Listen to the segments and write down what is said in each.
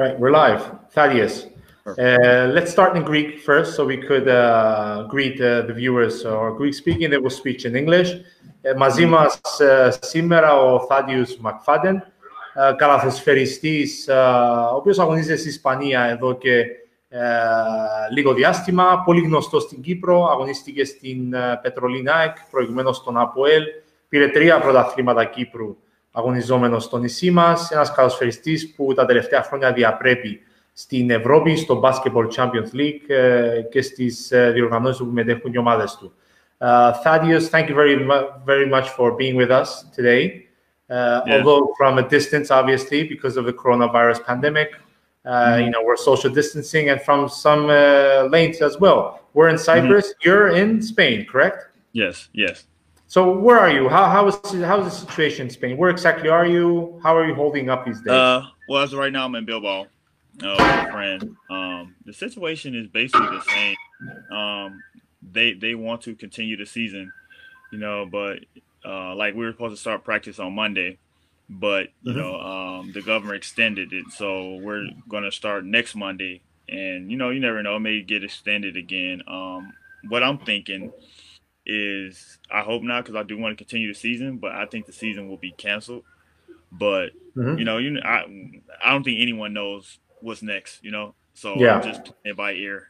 All right, we're live. Thaddeus. Uh, let's start in Greek first so we could uh, greet uh, the viewers or Greek speaking. They will speak in English. Uh, μαζί μας uh, σήμερα ο Θάδιος Μακφάντεν, uh, καλαθοσφαιριστής, uh, ο οποίος αγωνίζεται στη Ισπανία εδώ και uh, λίγο διάστημα. Πολύ γνωστό στην Κύπρο, αγωνίστηκε στην uh, Πετρολίνα προηγουμένως στον ΑΠΟΕΛ. Πήρε τρία πρωταθλήματα Κύπρου αγωνιζόμενο στο νησί μα. Ένα καλοσφαιριστή που τα τελευταία χρόνια διαπρέπει στην Ευρώπη, στο Basketball Champions League ε, και στι ε, διοργανώσει που μετέχουν οι ομάδε του. Uh, Thaddeus, thank you very, very much for being with us today. Uh, yeah. Although from a distance, obviously, because of the coronavirus pandemic, uh, mm-hmm. you know, we're social distancing and from some uh, length as well. We're in Cyprus. Mm-hmm. You're in Spain, correct? Yes, yes. So where are you? How how is how is the situation in Spain? Where exactly are you? How are you holding up these days? Uh, well, as of right now, I'm in Bilbao. Uh, with a friend. Um, the situation is basically the same. Um, they they want to continue the season, you know, but uh, like we were supposed to start practice on Monday, but you mm-hmm. know, um, the governor extended it, so we're going to start next Monday. And you know, you never know, it may get extended again. Um, what I'm thinking is I hope not because I do want to continue the season, but I think the season will be canceled. But mm-hmm. you know, you I I don't think anyone knows what's next. You know, so yeah. I'm just playing by ear.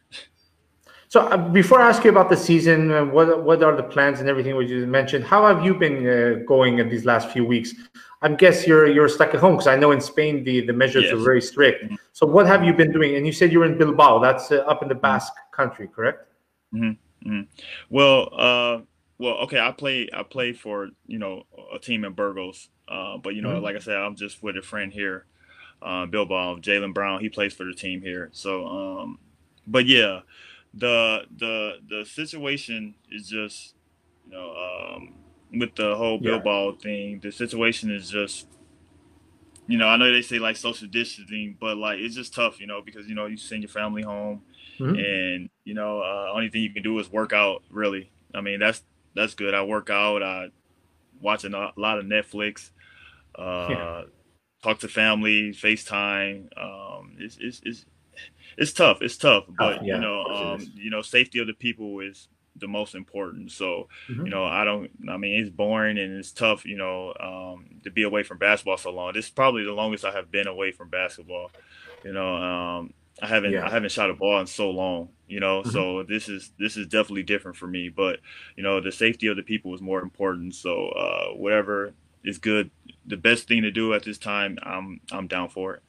So uh, before I ask you about the season, uh, what what are the plans and everything which you mentioned? How have you been uh, going in these last few weeks? I guess you're you're stuck at home because I know in Spain the, the measures yes. are very strict. Mm-hmm. So what have you been doing? And you said you're in Bilbao. That's uh, up in the Basque country, correct? Mm-hmm. Mm-hmm. Well, uh, well, okay. I play. I play for you know a team in Burgos, uh, but you know, mm-hmm. like I said, I'm just with a friend here, uh, Bilbao, Jalen Brown. He plays for the team here. So, um, but yeah, the the the situation is just you know um, with the whole yeah. Ball thing. The situation is just you know, I know they say like social distancing, but like it's just tough, you know, because you know you send your family home, mm-hmm. and you know, uh, only thing you can do is work out. Really, I mean, that's that's good. I work out. I watch a lot of Netflix. Uh, yeah. Talk to family, FaceTime. Um, it's, it's it's it's tough. It's tough, but yeah, you know, um, you know, safety of the people is the most important. So, mm-hmm. you know, I don't. I mean, it's boring and it's tough. You know, um, to be away from basketball so long. This is probably the longest I have been away from basketball. You know, um, I haven't yeah. I haven't shot a ball in so long, you know. Mm-hmm. So this is this is definitely different for me. But you know, the safety of the people is more important. So uh, whatever is good, the best thing to do at this time, I'm I'm down for it.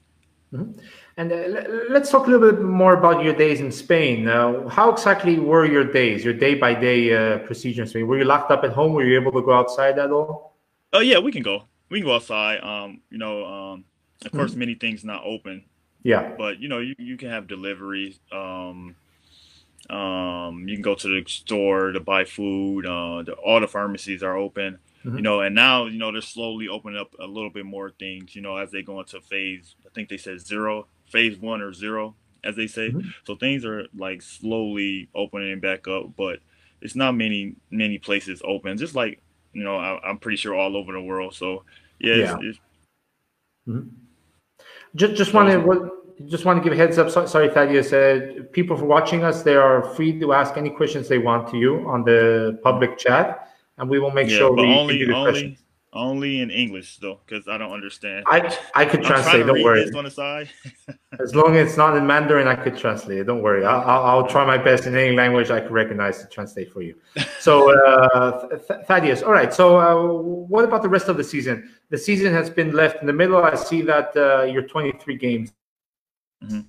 Mm-hmm. And uh, let's talk a little bit more about your days in Spain. Uh, how exactly were your days, your day by day procedures? Were you locked up at home? Were you able to go outside at all? Oh yeah, we can go. We can go outside. Um, you know, um, of course, mm-hmm. many things not open. Yeah. But you know, you, you can have deliveries. Um, um, you can go to the store to buy food. Uh, the, all the pharmacies are open. Mm-hmm. You know, and now you know they're slowly opening up a little bit more things. You know, as they go into phase, I think they said zero, phase one or zero, as they say. Mm-hmm. So things are like slowly opening back up, but it's not many many places open. Just like you know, I, am pretty sure all over the world. So yeah, yeah. It's, it's, mm-hmm. Just, just want to just want to give a heads up. sorry, Thaddeus. Uh, people for watching us, they are free to ask any questions they want to you on the public chat, and we will make yeah, sure we only, only, questions. Only in English though, because I don't understand. I I could translate. Don't worry. on the side. as long as it's not in Mandarin, I could translate it. Don't worry. I'll, I'll, I'll try my best in any language I can recognize to translate for you. So uh, Th- Thaddeus, all right. So uh, what about the rest of the season? The season has been left in the middle. I see that uh, you're 23 games mm-hmm.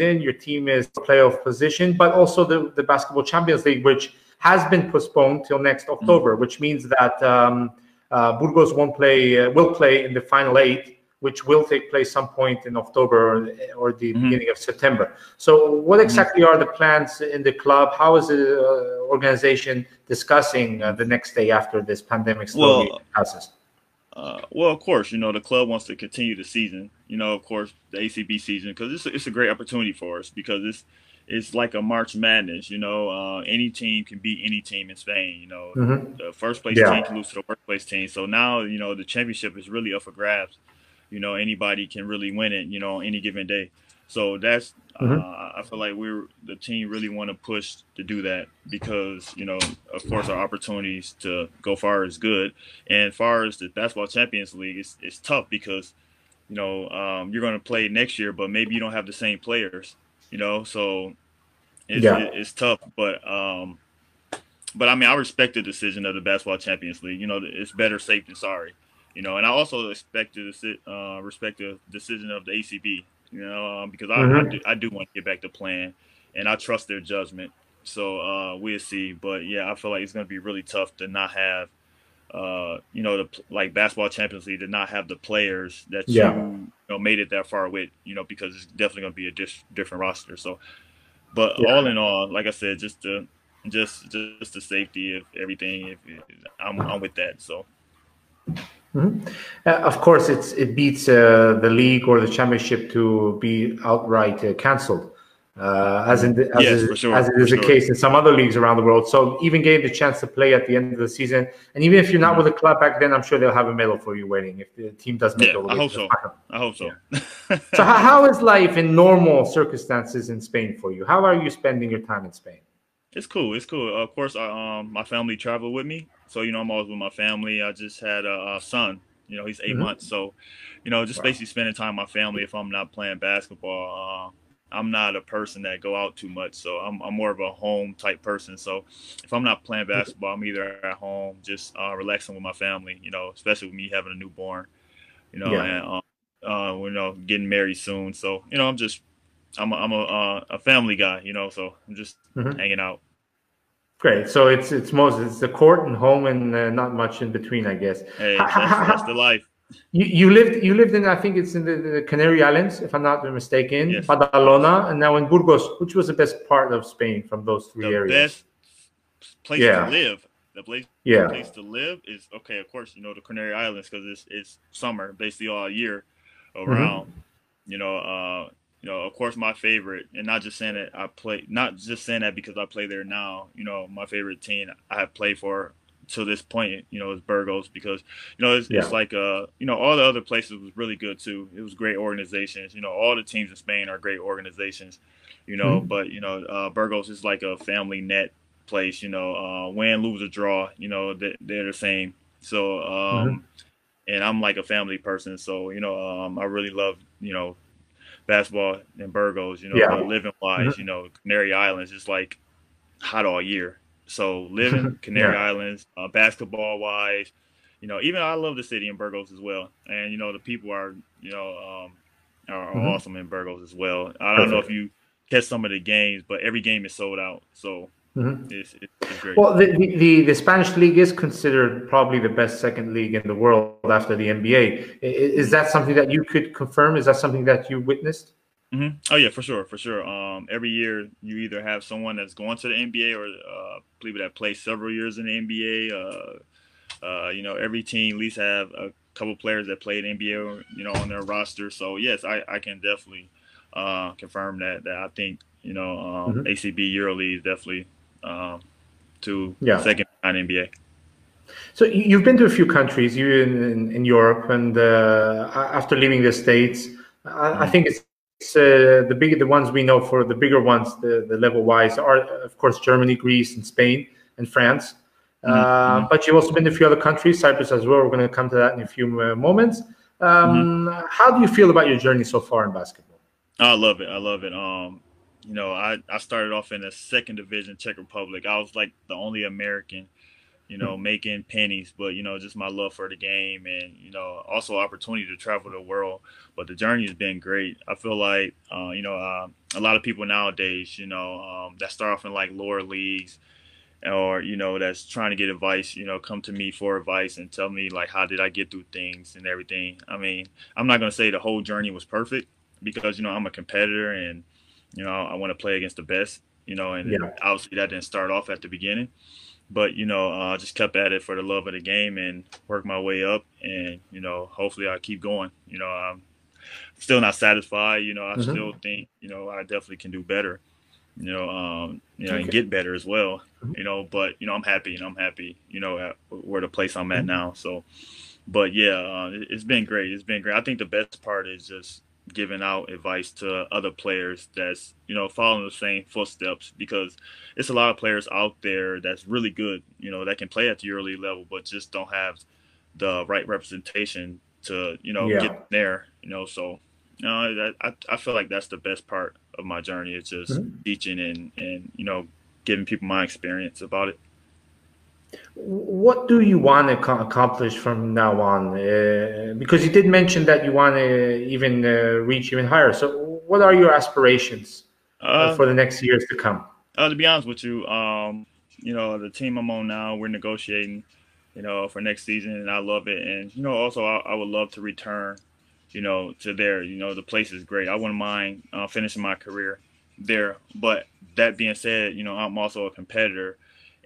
in. Your team is playoff position, but also the the basketball Champions League, which has been postponed till next October, mm-hmm. which means that. Um, Burgos won't play, uh, will play in the final eight, which will take place some point in October or, the mm-hmm. beginning of September. So, what mm-hmm. exactly mm-hmm. are the plans in the club? How is the uh, organization discussing uh, the next day after this pandemic slowly well, passes? Uh, well, of course, you know the club wants to continue the season. You know, of course, the ACB season because it's it's a great opportunity for us because it's it's like a March Madness. You know, uh, any team can beat any team in Spain. You know, mm-hmm. the first place yeah. team can lose to the worst place team. So now, you know, the championship is really up for grabs. you know anybody can really win it, you know, any given day. So that's mm-hmm. uh, I feel like we're the team really want to push to do that because you know of course our opportunities to go far is good, and far as the basketball Champions League, it's it's tough because you know um, you're going to play next year, but maybe you don't have the same players, you know, so it's, yeah. it's tough. But um, but I mean I respect the decision of the basketball Champions League. You know, it's better safe than sorry. You know, and I also expect to uh, respect the decision of the ACB you know, um, because I, mm-hmm. I, do I do want to get back to playing, and I trust their judgment. So uh, we'll see. But yeah, I feel like it's going to be really tough to not have, uh, you know, the like basketball Champions League to not have the players that yeah. you, you know made it that far with, you know, because it's definitely going to be a dis- different roster. So, but yeah. all in all, like I said, just the just just the safety of everything, if, if I'm, I'm with that. So. Mm-hmm. Uh, of course, it's it beats uh, the league or the championship to be outright uh, cancelled, uh, as in the, as, yes, is, sure, as it is the sure. case in some other leagues around the world. So even getting the chance to play at the end of the season, and even if you're not mm-hmm. with the club back then, I'm sure they'll have a medal for you waiting if the team does make yeah, I hope so. I hope so. Yeah. so how, how is life in normal circumstances in Spain for you? How are you spending your time in Spain? It's cool. It's cool. Of course, I, um, my family travel with me, so you know I'm always with my family. I just had a, a son. You know, he's 8 mm-hmm. months, so you know, just wow. basically spending time with my family. If I'm not playing basketball, uh, I'm not a person that go out too much, so I'm, I'm more of a home type person. So if I'm not playing basketball, I'm either at home just uh, relaxing with my family. You know, especially with me having a newborn. You know, yeah. and um, uh, you know, getting married soon. So you know, I'm just I'm a, I'm a, uh, a family guy, you know, so I'm just mm-hmm. hanging out. Great. So it's it's most it's the court and home and uh, not much in between, I guess. Hey, that's, that's the life. You, you lived you lived in I think it's in the, the Canary Islands if I'm not mistaken, yes. Badalona, and now in Burgos. Which was the best part of Spain from those three the areas? Best place yeah. to live. The place, yeah. place to live is okay. Of course, you know the Canary Islands because it's it's summer basically all year around. Mm-hmm. You know, uh, you know, of course, my favorite, and not just saying that I play, not just saying that because I play there now. You know, my favorite team I have played for to this point, you know, is Burgos because you know it's, yeah. it's like uh, you know, all the other places was really good too. It was great organizations. You know, all the teams in Spain are great organizations. You know, mm-hmm. but you know, uh, Burgos is like a family net place. You know, uh, win, lose, or draw. You know, they, they're the same. So, um, mm-hmm. and I'm like a family person, so you know, um, I really love you know basketball in Burgos, you know, yeah. living wise, mm-hmm. you know, Canary Islands is like hot all year. So living Canary yeah. Islands, uh, basketball wise, you know, even I love the city in Burgos as well. And, you know, the people are, you know, um, are, mm-hmm. awesome in Burgos as well. I don't Perfect. know if you catch some of the games, but every game is sold out. So Mm-hmm. It's, it's great. Well, the, the, the, Spanish league is considered probably the best second league in the world after the NBA. Is that something that you could confirm? Is that something that you witnessed? Mm-hmm. Oh yeah, for sure, for sure. Um, every year you either have someone that's going to the NBA or uh, people that play several years in the NBA. Uh, uh, you know, every team at least have a couple players that played NBA, you know, on their roster. So yes, I, I can definitely uh, confirm that. That I think you know um, mm-hmm. ACB EuroLeague is definitely um, to yeah. second behind NBA. So you've been to a few countries, you in, in, in Europe, and uh, after leaving the states, I, mm-hmm. I think it's uh, the big the ones we know for the bigger ones, the, the level wise are of course Germany, Greece, and Spain and France. Mm-hmm. Uh, mm-hmm. but you've also been to a few other countries, Cyprus as well. We're going to come to that in a few uh, moments. Um, mm-hmm. How do you feel about your journey so far in basketball? I love it. I love it. Um, you know, I, I started off in the second division Czech Republic. I was like the only American, you know, making pennies, but you know, just my love for the game and you know, also opportunity to travel the world. But the journey has been great. I feel like, uh, you know, uh, a lot of people nowadays, you know, um, that start off in like lower leagues or you know that's trying to get advice you know come to me for advice and tell me like how did i get through things and everything i mean i'm not going to say the whole journey was perfect because you know i'm a competitor and you know, I want to play against the best. You know, and yeah. obviously that didn't start off at the beginning, but you know, I uh, just kept at it for the love of the game and worked my way up. And you know, hopefully I keep going. You know, I'm still not satisfied. You know, I mm-hmm. still think you know I definitely can do better. You know, um, you know, okay. and get better as well. Mm-hmm. You know, but you know, I'm happy and I'm happy. You know, at where the place I'm at mm-hmm. now. So, but yeah, uh, it, has been great. It's been great. I think the best part is just giving out advice to other players that's you know following the same footsteps because it's a lot of players out there that's really good you know that can play at the early level but just don't have the right representation to you know yeah. get there you know so you know I, I feel like that's the best part of my journey is just mm-hmm. teaching and and you know giving people my experience about it what do you want to accomplish from now on? Uh, because you did mention that you want to even uh, reach even higher. So, what are your aspirations uh, uh, for the next years to come? Uh, to be honest with you, um, you know, the team I'm on now, we're negotiating, you know, for next season, and I love it. And you know, also, I, I would love to return, you know, to there. You know, the place is great. I wouldn't mind uh, finishing my career there. But that being said, you know, I'm also a competitor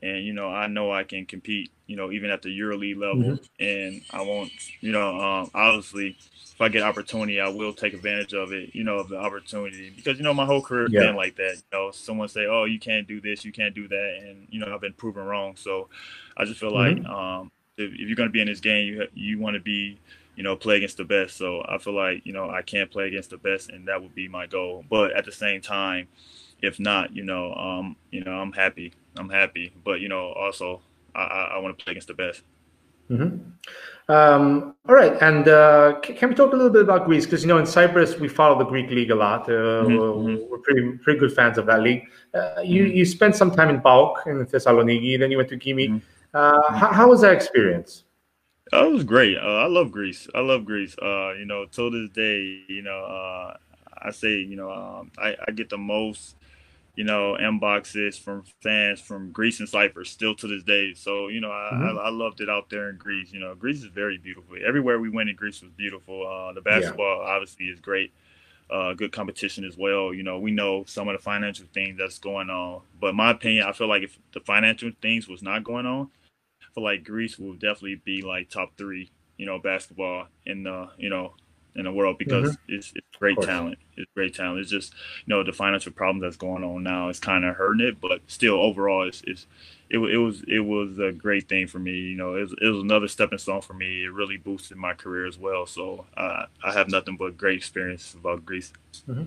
and you know I know I can compete. You know, even at the EuroLeague level, mm-hmm. and I won't. You know, um, obviously, if I get opportunity, I will take advantage of it. You know, of the opportunity because you know my whole career has yeah. been like that. You know, someone say, "Oh, you can't do this, you can't do that," and you know I've been proven wrong. So I just feel mm-hmm. like um, if, if, you're going to be in this game, you you want to be you know, play against the best. So I feel like, you know, I can't play against the best and that would be my goal. But at the same time, if not, you know, um, you know, I'm happy. I'm happy, but you know, also I, I want to play against the best. Mm-hmm. Um, all right, and uh, can we talk a little bit about Greece? Because you know, in Cyprus, we follow the Greek league a lot. Uh, mm-hmm. We're pretty pretty good fans of that league. Uh, you mm-hmm. you spent some time in PAOK in Thessaloniki, then you went to Kymi. Mm-hmm. Uh, how, how, was that experience? It was great. Uh, I love Greece. I love Greece. Uh, you know, till this day, you know, I say, you know, um, I, I get the most you know, inboxes from fans from Greece and Cyprus still to this day. So, you know, I, mm-hmm. I, I, loved it out there in Greece. You know, Greece is very beautiful. Everywhere we went in Greece was beautiful. Uh, the basketball yeah. obviously is great. Uh, good competition as well. You know, we know some of the financial things that's going on. But my opinion, I feel like if the financial things was not going on, I feel like Greece will definitely be like top three, you know, basketball in the, you know, in the world because mm-hmm. it's, it's great talent. It's great talent. It's just you know the financial problem that's going on now is kind of hurting it, but still overall, it's, it's it, it was it was a great thing for me. You know, it was, it was another stepping stone for me. It really boosted my career as well. So uh, I have nothing but great experience about Greece. Mm-hmm.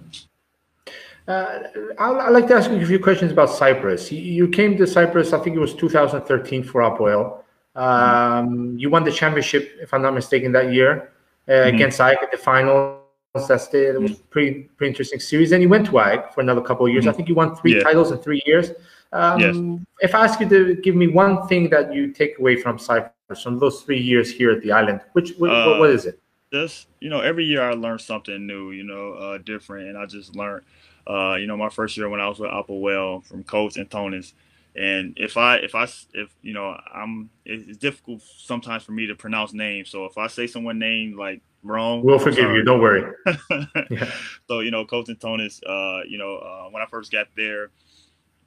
Uh, I'd like to ask you a few questions about Cyprus. You came to Cyprus, I think it was 2013 for Apoel. Um, mm-hmm. You won the championship, if I'm not mistaken, that year uh, mm-hmm. against AEK at the finals. That's the, it was mm-hmm. pretty pretty interesting series. And you went to AEK for another couple of years. Mm-hmm. I think you won three yeah. titles in three years. Um, yes. If I ask you to give me one thing that you take away from Cyprus from those three years here at the island, which what, uh, what is it? Just you know, every year I learn something new. You know, uh, different, and I just learned. Uh, you know, my first year when I was with Well from Coach Antonis, and if I if I if you know I'm it's difficult sometimes for me to pronounce names. So if I say someone name like wrong, we'll forgive sorry. you. Don't worry. yeah. So you know, Coach Antonis, uh, you know, uh, when I first got there,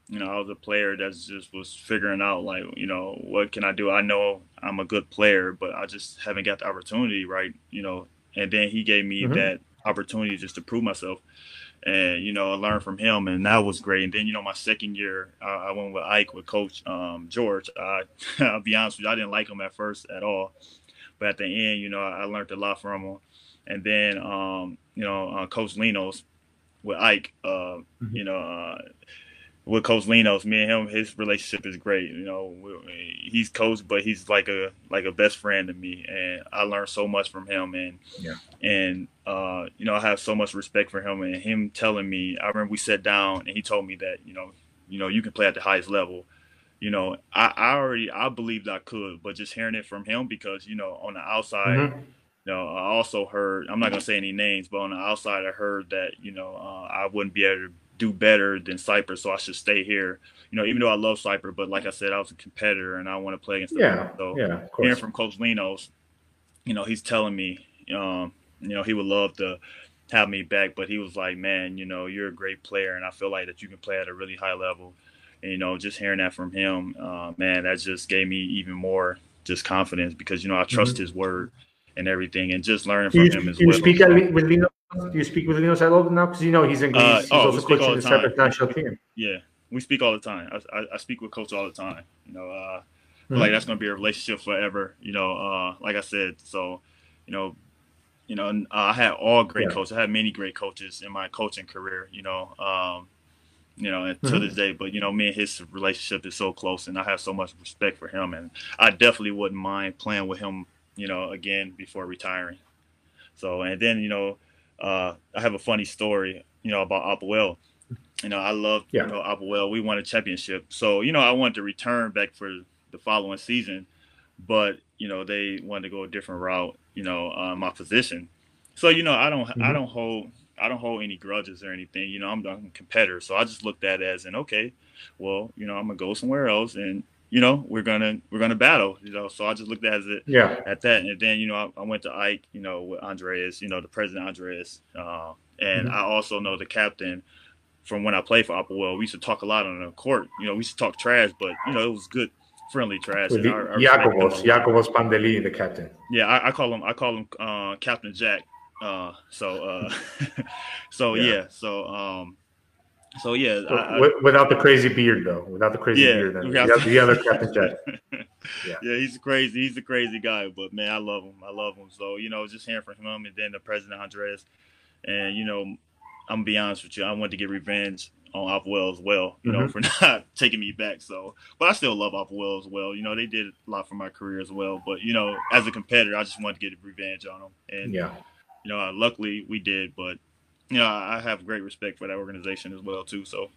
you know, I was a player that just was figuring out like, you know, what can I do? I know I'm a good player, but I just haven't got the opportunity, right? You know, and then he gave me mm-hmm. that opportunity just to prove myself and you know I learned from him, and that was great. And then you know my second year, uh, I went with AEK with Coach um, George. I, I'll be honest with you, I didn't like him at first at all, but at the end, you know, I learned a lot from him. And then um, you know uh, Coach Linos with AEK, uh, mm-hmm. you know. With Coach Linos, me and him, his relationship is great. You know, he's coach, but he's like a like a best friend to me, and I learned so much from him. And yeah. and uh, you know, I have so much respect for him. And him telling me, I remember we sat down and he told me that you know, you know, you can play at the highest level. You know, I, I already I believed I could, but just hearing it from him because you know, on the outside. Mm-hmm. You know, I also heard. I'm not gonna say any names, but on the outside, I heard that you know uh, I wouldn't be able to do better than Cyprus, so I should stay here. You know, even though I love Cyprus, but like I said, I was a competitor and I want to play against. the Yeah, so yeah. Hearing from Coach Linos, you know, he's telling me, um, you know, he would love to have me back, but he was like, man, you know, you're a great player, and I feel like that you can play at a really high level. And you know, just hearing that from him, uh, man, that just gave me even more just confidence because you know I trust mm-hmm. his word and everything, and just learning from you, him as you well. You speak with Linos do you speak with Linos at all now? Because you know he's in Greece. Uh, he's oh, also coaching the, separate national team. Yeah, we speak all the time. I, I, I, speak with coach all the time. You know, uh, mm-hmm. like that's gonna be a relationship forever. You know, uh, like I said, so you know, you know, uh, I had all great yeah. coaches. I had many great coaches in my coaching career. You know, um, you know, and mm-hmm. to this day. But you know, me and his relationship is so close, and I have so much respect for him, and I definitely wouldn't mind playing with him. You know, again before retiring. So, and then you know, uh, I have a funny story. You know about Apoel. You know, I love yeah. you know. We won a championship, so you know I wanted to return back for the following season, but you know they wanted to go a different route. You know, uh, my position. So you know I don't mm-hmm. I don't hold I don't hold any grudges or anything. You know, I'm a competitor, so I just looked at it as an okay, well, you know, I'm gonna go somewhere else, and you know, we're gonna we're gonna battle. You know, so I just looked at it yeah at that, and then you know, I, I, went to AEK, you know, with Andreas, you know, the president Andreas, uh, and mm-hmm. I also know the captain from when I played for Apoel. We used to talk a lot on the court. You know, we used to talk trash, but you know, it was good friendly trash. With Jacobos, Jacobos Pandeli, the captain. Yeah, I, I, call him I call him uh, Captain Jack uh, so, uh, so yeah. yeah. so, um, so yeah, I, without the crazy beard though, without the crazy yeah, beard, then the, the other Captain Jack. Yeah. yeah, he's crazy. He's a crazy guy, but man, I love him. I love him. So you know, just hearing from him, and then the President Andreas, and you know, I'm gonna be honest with you, I wanted to get revenge on Apoel as well, you mm-hmm. know, for not taking me back. So, but I still love Apoel as well. You know, they did a lot for my career as well. But you know, as a competitor, I just wanted to get revenge on them. And yeah, you know, luckily we did, but you know, I have great respect for that organization as well too. So.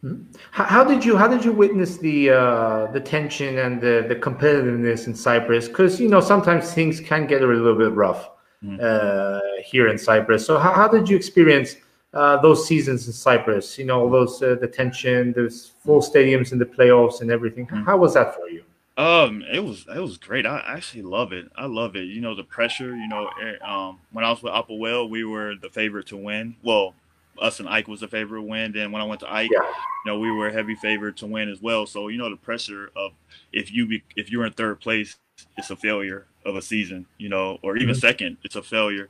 Hmm. How, did you how did you witness the uh, the tension and the, the competitiveness in Cyprus? Because you know sometimes things can get a little bit rough mm-hmm. uh, here in Cyprus. So how, how did you experience uh, those seasons in Cyprus? You know, all those uh, the tension, those full stadiums in the playoffs and everything. Mm-hmm. How was that for you? Um, it was it was great. I actually love it. I love it. You know the pressure. You know, eh, um, when I was with Apoel, we were the favorite to win. Well, us and AEK was the favorite to win. Then when I went to AEK, yeah. you know, we were a heavy favorite to win as well. So you know the pressure of if you be, if you're in third place, it's a failure of a season. You know, or even mm-hmm. second, it's a failure.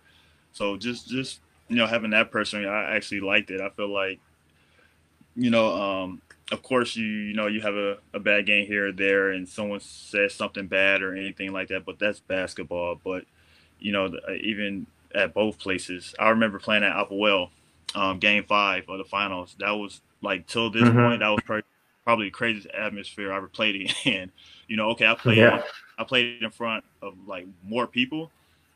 So just just you know having that pressure, I actually liked it. I feel like you know um of course you you know you have a, a bad game here or there and someone says something bad or anything like that but that's basketball but you know uh, even at both places i remember playing at Apoel um, game five of the finals that was like till this mm-hmm. point that was probably, probably the craziest atmosphere i ever played in you know okay i played yeah. i played in front of like more people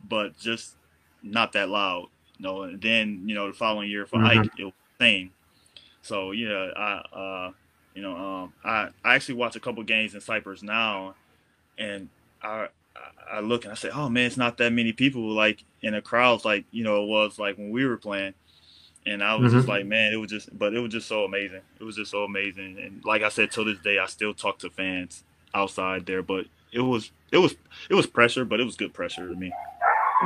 but just not that loud you know and then you know the following year for mm-hmm. AEK it was the same so yeah, I uh, you know um, I I actually watch a couple games in Cyprus now, and I I look and I say, oh man, it's not that many people like in the crowds like you know it was like when we were playing, and I was mm-hmm. just like, man, it was just, but it was just so amazing. It was just so amazing, and like I said, till this day, I still talk to fans outside there, but it was it was it was pressure, but it was good pressure to me.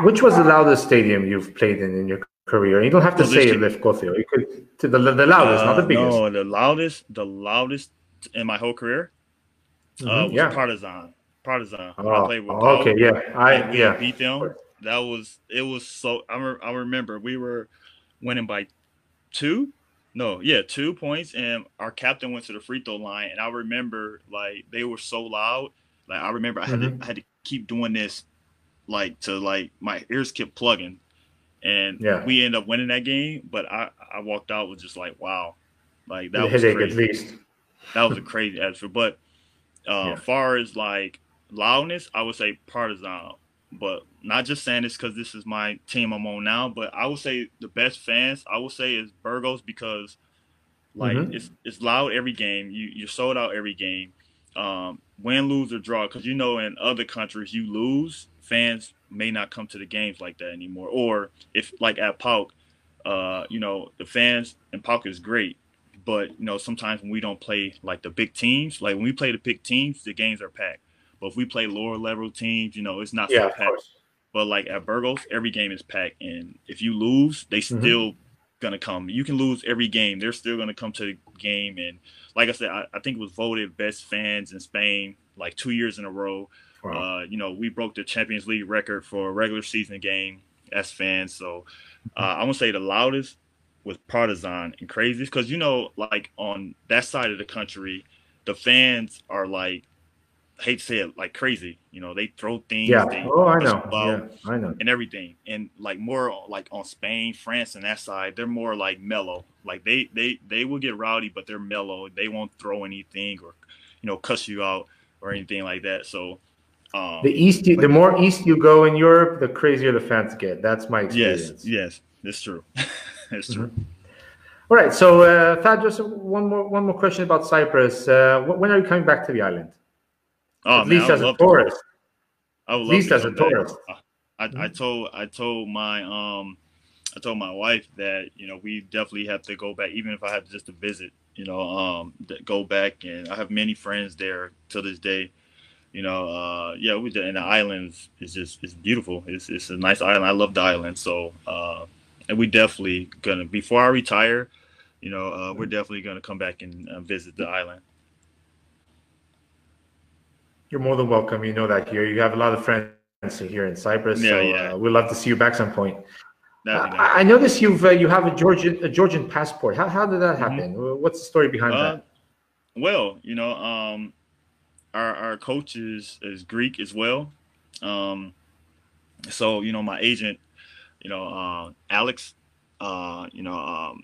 Which was the loudest stadium you've played in in your career. You don't have to well, say Lefkotheo. You could to the the loudest, uh, not the uh, biggest. No, the loudest, the loudest in my whole career uh, mm-hmm, uh, was yeah. Partizan. Partizan. Oh, I played with. Oh, okay, yeah, I yeah beat them. That was it. Was so I, re- I remember we were winning by two. No, yeah, two points, and our captain went to the free throw line, and I remember like they were so loud. Like I remember I had mm-hmm. to I had to keep doing this, like to like my ears kept plugging and yeah. we end up winning that game. But I I walked out with just like wow, like that the was crazy. at least. that was a crazy atmosphere. But uh, yeah. far as like loudness, I would say Partizan. But not just saying this because this is my team I'm on now, but I would say the best fans I would say is Burgos because like mm-hmm. it's it's loud every game. You you're sold out every game. Um, win, lose or draw, because you know in other countries you lose, fans may not come to the games like that anymore. Or if like at PAOK, uh, you know, the fans and PAOK is great, but you know, sometimes when we don't play like the big teams, like when we play the big teams, the games are packed. But if we play lower level teams, you know, it's not yeah, so packed. But like at Burgos, every game is packed, and if you lose, they mm-hmm. still gonna come. You can lose every game; they're still gonna come to the game. And like I said, I, I think it was voted best fans in Spain like two years in a row. Wow. Uh, you know, we broke the Champions League record for a regular season game as fans. So uh, I'm gonna say the loudest was Partizan and craziest because you know, like on that side of the country, the fans are like hate to say it like crazy. You know, they throw things. Yeah. They oh, I know. Yeah, I know. And everything, and like more like on Spain, France, and that side, they're more like mellow. Like they they they will get rowdy, but they're mellow. They won't throw anything or you know cuss you out or anything like that. So. Um, the east, you, the more east you go in Europe, the crazier the fans get. That's my experience. Yes, yes, it's true. it's true. Mm-hmm. All right. So, uh, Thad, just one more one more question about Cyprus. Uh, when are you coming back to the island? Oh, At man, least as a tourist. I would At least as a tourist. I, I, I told I told my um I told my wife that you know we definitely have to go back, even if I have just to visit. You know, um, go back, and I have many friends there to this day. You know, uh, yeah, we did, and the islands is just it's beautiful. It's it's a nice island. I love the island, so uh, and we definitely gonna before I retire you know, uh, we're definitely to come back and uh, visit the island. You're more than welcome. You know that here. You have a lot of friends here in Cyprus. Yeah, so, yeah. Uh, we'd love to see you back some point. Nice. I, I noticed you've uh, you have a Georgian a Georgian passport. How, how did that mm-hmm. happen? Mm-hmm. What's the story behind that? Well, you know, um, our our coach is is Greek as well. Um, so you know, my agent, you know, uh, Alex, uh, you know, um,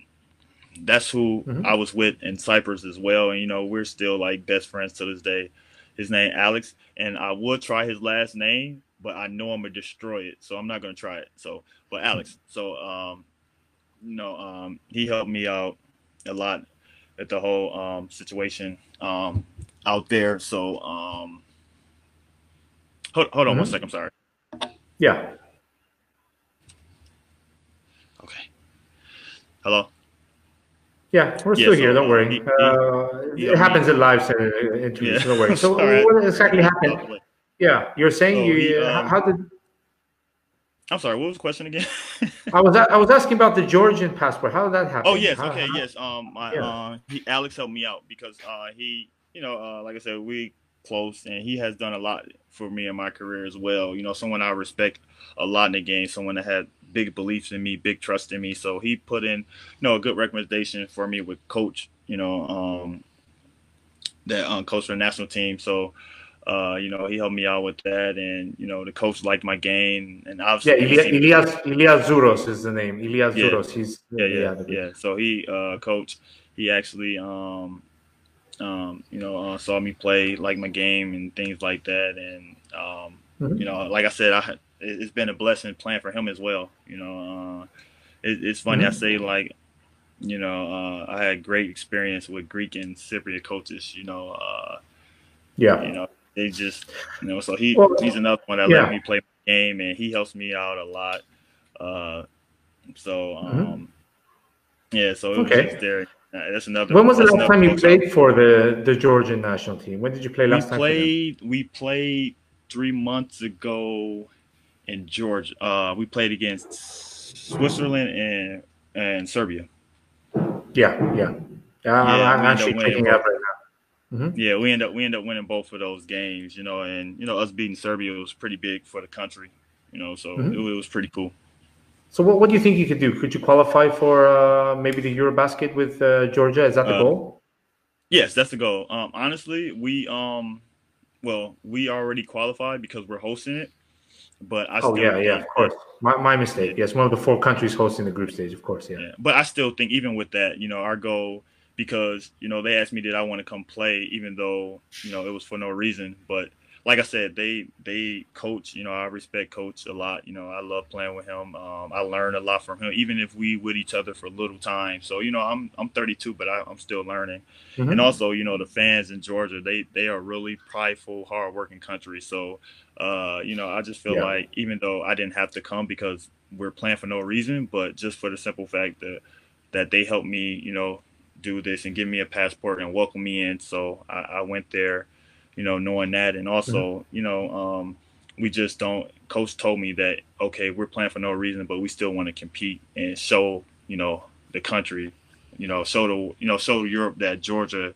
that's who mm-hmm. I was with in Cyprus as well. And you know, we're still like best friends to this day. His name Alex, and I would try his last name, but I know I'm gonna destroy it, so I'm not gonna try it. So, but Alex, so um, you know, um, he helped me out a lot at the whole um situation um out there. So um, hold hold on mm-hmm. one second. I'm sorry. Yeah. Okay. Hello. Yeah, we're still yeah, here. Don't worry. He, uh, he, it happens in live interviews. Yeah. So don't worry. So right. what exactly happened? Yeah, you're saying so you. Um, how did? I'm sorry. What was the question again? I was I was asking about the Georgian passport. How did that happen? Oh yes, how, okay, how? yes. Um, my, yeah. uh, he, Alex helped me out because uh, he, you know, uh, like I said, we close and he has done a lot for me in my career as well. You know, someone I respect a lot in the game, someone that had big beliefs in me, big trust in me. So he put in, you know, a good recommendation for me with coach, you know, um, that um, coach for the national team. So, uh, you know, he helped me out with that, and you know, the coach liked my game, and obviously, yeah, Ilias Ilias Zouros is the name. Ilias yeah. Zouros. He's yeah, yeah, yeah, yeah. So he, uh, coach, he actually, um, um, you know, uh, saw me play like my game and things like that, and um, mm-hmm. you know, like I said, I it's been a blessing playing for him as well. You know, uh, it, it's funny mm-hmm. I say like, you know, uh, I had great experience with Greek and Cypriot coaches. You know, uh, yeah, you know, they just, you know, so he well, he's another one that yeah. let me play my game, and he helps me out a lot. Uh, so, mm-hmm. um, mm-hmm. yeah, so it okay. was just there. Uh, that's another. When was the last time you played for the the Georgian national team? When did you play last we time? Played, we played three months ago in Georgia. Uh, we played against Switzerland and and Serbia. Yeah, yeah. Uh, I'm actually checking out right now. Mm-hmm. Yeah, we end up we end up winning both of those games, you know, and you know us beating Serbia was pretty big for the country, you know, so mm-hmm. it, it, was pretty cool. So what, what do you think you could do? Could you qualify for uh, maybe the EuroBasket with uh, Georgia? Is that the uh, goal? Yes, that's the goal. Um, honestly, we um, well, we already qualified because we're hosting it. But I oh yeah, yeah, of course. My, my mistake. Yes, one of the four countries hosting the group stage, of course. Yeah. yeah. But I still think even with that, you know, our goal because you know they asked me did I want to come play, even though you know it was for no reason. But like I said, they they coach. You know, I respect coach a lot. You know, I love playing with him. Um, I learned a lot from him, even if we with each other for a little time. So you know, I'm I'm 32, but I, am still learning. Mm-hmm. And also, you know, the fans in Georgia, they they are really prideful, hardworking country. So uh, you know, I just feel yeah. like even though I didn't have to come because we're playing for no reason, but just for the simple fact that that they helped me, you know, do this and give me a passport and welcome me in. So I, I went there, you know, knowing that, and also, mm-hmm. you know, um, we just don't. Coach told me that okay, we're playing for no reason, but we still want to compete and show, you know, the country, you know, show the, you know, show Europe that Georgia,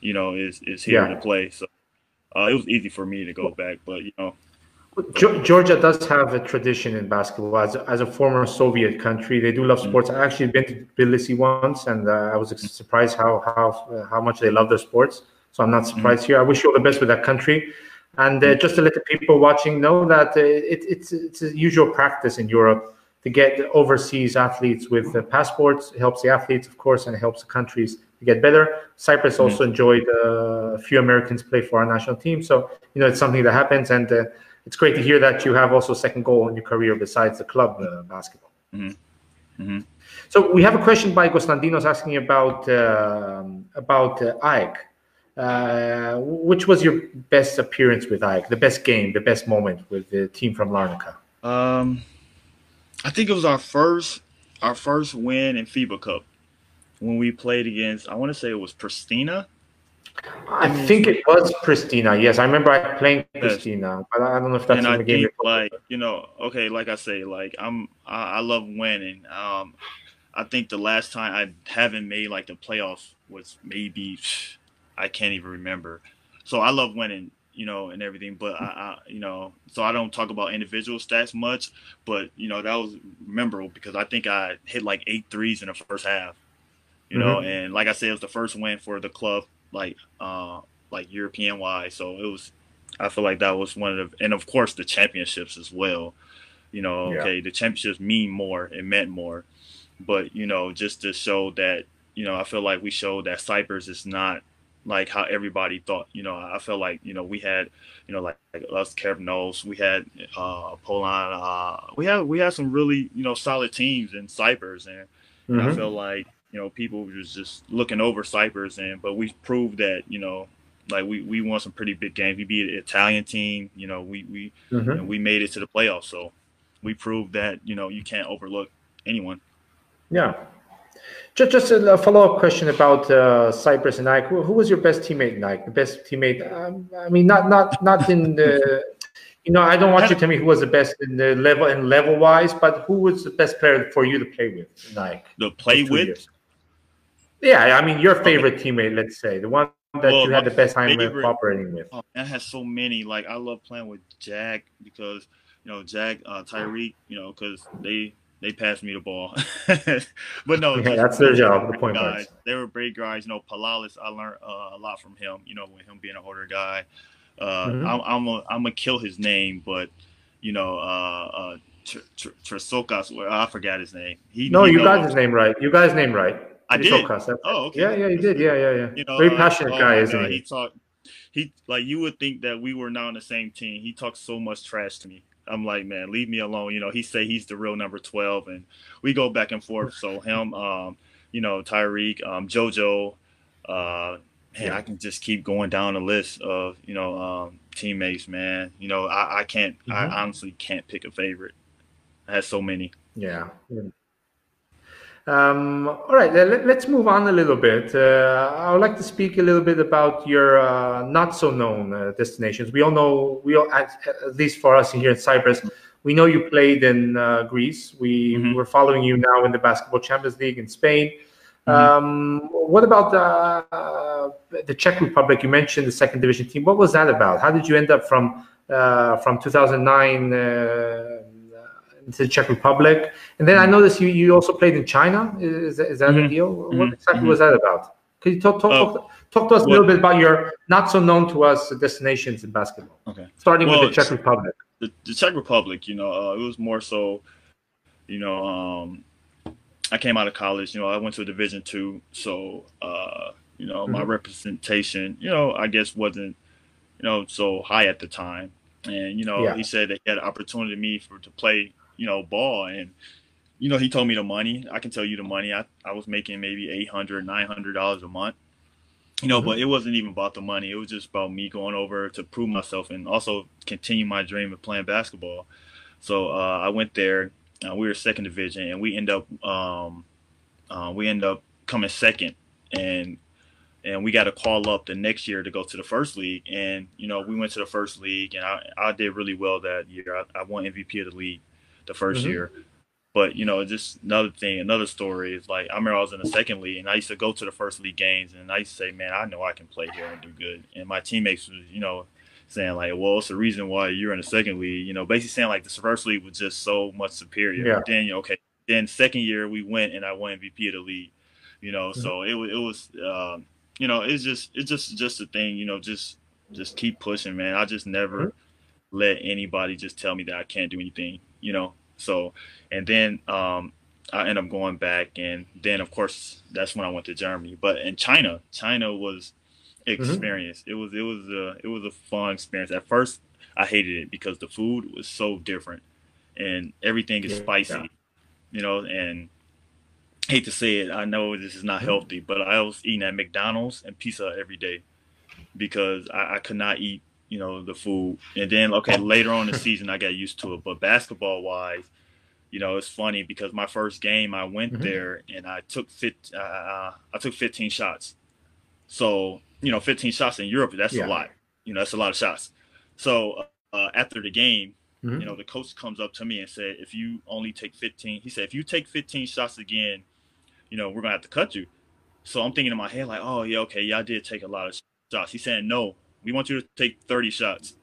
you know, is is here yeah. to play. So uh, it was easy for me to go back, but you know. Georgia does have a tradition in basketball. As a, as a former Soviet country, they do love mm-hmm. sports. Mm-hmm. I actually been to Tbilisi once, and uh, I was surprised how how how much they love their sports. So I'm not surprised mm-hmm. here. I wish you all the best with that country. And uh, just to let the people watching know that uh, it, it's it's a usual practice in Europe to get overseas athletes with uh, passports. It helps the athletes, of course, and it helps the countries to get better. Cyprus mm-hmm. also enjoyed uh, a few Americans play for our national team, so you know it's something that happens, and uh, it's great to hear that you have also a second goal in your career besides the club uh, basketball. Mm-hmm. Mm-hmm. So we have a question by Gostandinos asking about um, about uh, AEK. Uh, which was your best appearance with AEK? The best game, the best moment with the team from Larnaca? Um, I think it was our first our first win in FIBA Cup when we played against. I want to say it was Pristina. I think it was Pristina. Yes, I remember I playing Pristina, but I don't know if that's and in the game. like you know, okay, like I say, like I'm, I, I love winning. Um, I think the last time I haven't made like the playoffs was maybe I can't even remember. So I love winning, you know, and everything. But I, I, you know, so I don't talk about individual stats much. But you know, that was memorable because I think I hit like eight threes in the first half. You mm-hmm. know, and like I said, it was the first win for the club, like uh, like European wide. So it was. I feel like that was one of the, and of course the championships as well. You know, okay, the championships mean more. It meant more, but you know, just to show that, you know, I feel like we showed that Cyprus is not like how everybody thought. You know, I felt like you know we had you know like, like us Keravnos, we had uh Poland, uh we had we had some really you know solid teams in Cyprus, and, mm-hmm. I feel like you know people was just looking over Cyprus, and but we proved that you know like we we won some pretty big games. We beat an Italian team, you know, we we mm-hmm. you know, we made it to the playoffs, so we proved that you know you can't overlook anyone. Yeah, just, just a follow-up question about uh, Cyprus and Nike. Who, who, was your best teammate, Nike? The best teammate? Um, I mean, not not not in the. You know, I don't want you to tell me who was the best in the level and level wise, but who was the best player for you to play with, Nike? The play with? Years? Yeah, I mean, your favorite okay. teammate, let's say, the one that well, you had the best time favorite, cooperating with. Oh, I had so many. Like, I love playing with Jack because, you know, Jack, uh, Tyreek, you know, because they they passed me the ball. but no, yeah, that's their job. The point guys. They were great guys. You know, Palalis, I learned uh, a lot from him. You know, with him being an older guy, uh, mm-hmm. I'm I'm a, I'm gonna kill his name, but you know, uh, uh, Tresokas, well, I forgot his name. He, no, you got his name right. You got his name right. I did. oh, okay. Yeah, yeah, you did. Yeah, yeah, yeah. You know, Very uh, passionate uh, guy, isn't he? He talked. He like you would think that we were now on the same team. He talks so much trash to me. I'm like, man, leave me alone. You know, he say he's the real number 12, and we go back and forth. So him, um, you know, Tyreek, um, JoJo, uh, man, I can just keep going down the list of you know um, teammates, man. You know, I, I can't, mm-hmm. I honestly can't pick a favorite. I had so many. Yeah. Um, all right, let, us move on a little bit. Uh, I would like to speak a little bit about your uh, not so known uh, destinations. We all know, we all, at, at, least for us here in Cyprus, we know you played in uh, Greece. We mm-hmm. were following you now in the Basketball Champions League in Spain. Mm-hmm. Um, what about the, uh, the Czech Republic? You mentioned the second division team. What was that about? How did you end up from uh, from 2009? The Czech Republic. And then I mm-hmm. noticed you, you also played in China. Is, is that mm-hmm. a deal? What mm-hmm. exactly mm-hmm. was that about? Could you talk, talk, uh, talk, talk to us a little bit about your not so known to us destinations in basketball? Okay. Starting well, with the Czech Republic. The, the Czech Republic, you know, uh, it was more so, you know, um, I came out of college, you know, I went to a Division two. So, uh, you know, mm-hmm. my representation, you know, I guess wasn't, you know, so high at the time. And, you know, yeah. he said that he had an opportunity to me for to play you know, ball. And, you know, he told me the money. I can tell you the money. I, I was making maybe 800 $900 a month. You know, mm-hmm. but it wasn't even about the money. It was just about me going over to prove myself and also continue my dream of playing basketball. So uh, I went there. Uh, we were second division, and we end up um, uh, we end up coming second, and and we got to call up the next year to go to the first league. And you know, we went to the first league, and I, I did really well that year. I, I won MVP of the league the 1st mm-hmm. year. But you know, just another thing, another story is like I remember I was in the second league and I used to go to the first league games and I used to say, Man, I know I can play here and do good. And my teammates was, you know, saying like, Well, it's the reason why you're in the second league, you know, basically saying like the first league was just so much superior. Yeah. Then you know, okay, then second year we went and I won MVP of the league. You know, mm-hmm. so it was it was um, you know, it's just it's just just a thing, you know, just just keep pushing, man. I just never mm-hmm. let anybody just tell me that I can't do anything, you know. So, and then um, I end up going back, and then of course that's when I went to Germany. But in China, China was mm-hmm. experience. Mm-hmm. It was it was a it was a fun experience. At first, I hated it because the food was so different, and everything is yeah. spicy, you know. And hate to say it, I know this is not mm-hmm. healthy, but I was eating at McDonald's and pizza every day because I, I could not eat, you know, the food. And then okay, later on the season, I got used to it. But basketball wise, you know, it's funny because my first game, I went mm-hmm. there and I took fit, uh, I took 15 shots. So you know, 15 shots in Europe, that's yeah. a lot. You know, that's a lot of shots. So uh, after the game, mm-hmm. you know, the coach comes up to me and said, if you only take 15, he said, if you take 15 shots again, you know, we're gonna have to cut you. So I'm thinking in my head like, oh yeah, okay, yeah, I did take a lot of shots. He's saying, no, we want you to take 30 shots.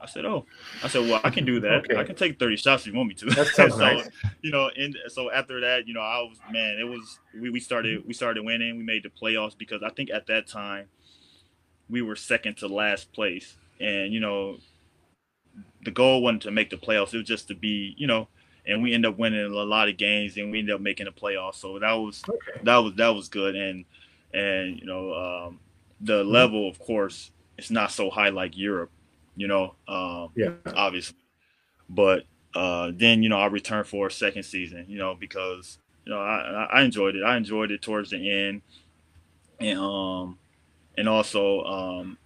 I said, oh, I said, well, I can do that. Okay. I can take 30 shots if you want me to. That sounds so, nice. you know, and so after that, you know, I was, man, it was, we, we started, we started winning. We made the playoffs because I think at that time we were second to last place. And, you know, the goal wasn't to make the playoffs. It was just to be, you know, and we end up winning a lot of games and we ended up making the playoffs. So that was, okay. that was, that was good. And, and, you know, um, the level, of course, it's not so high like Europe you know. Um, yeah. Obviously, but uh, then you know I returned for a second season, you know, because you know I, I enjoyed it. I enjoyed it towards the end, and um, and also um,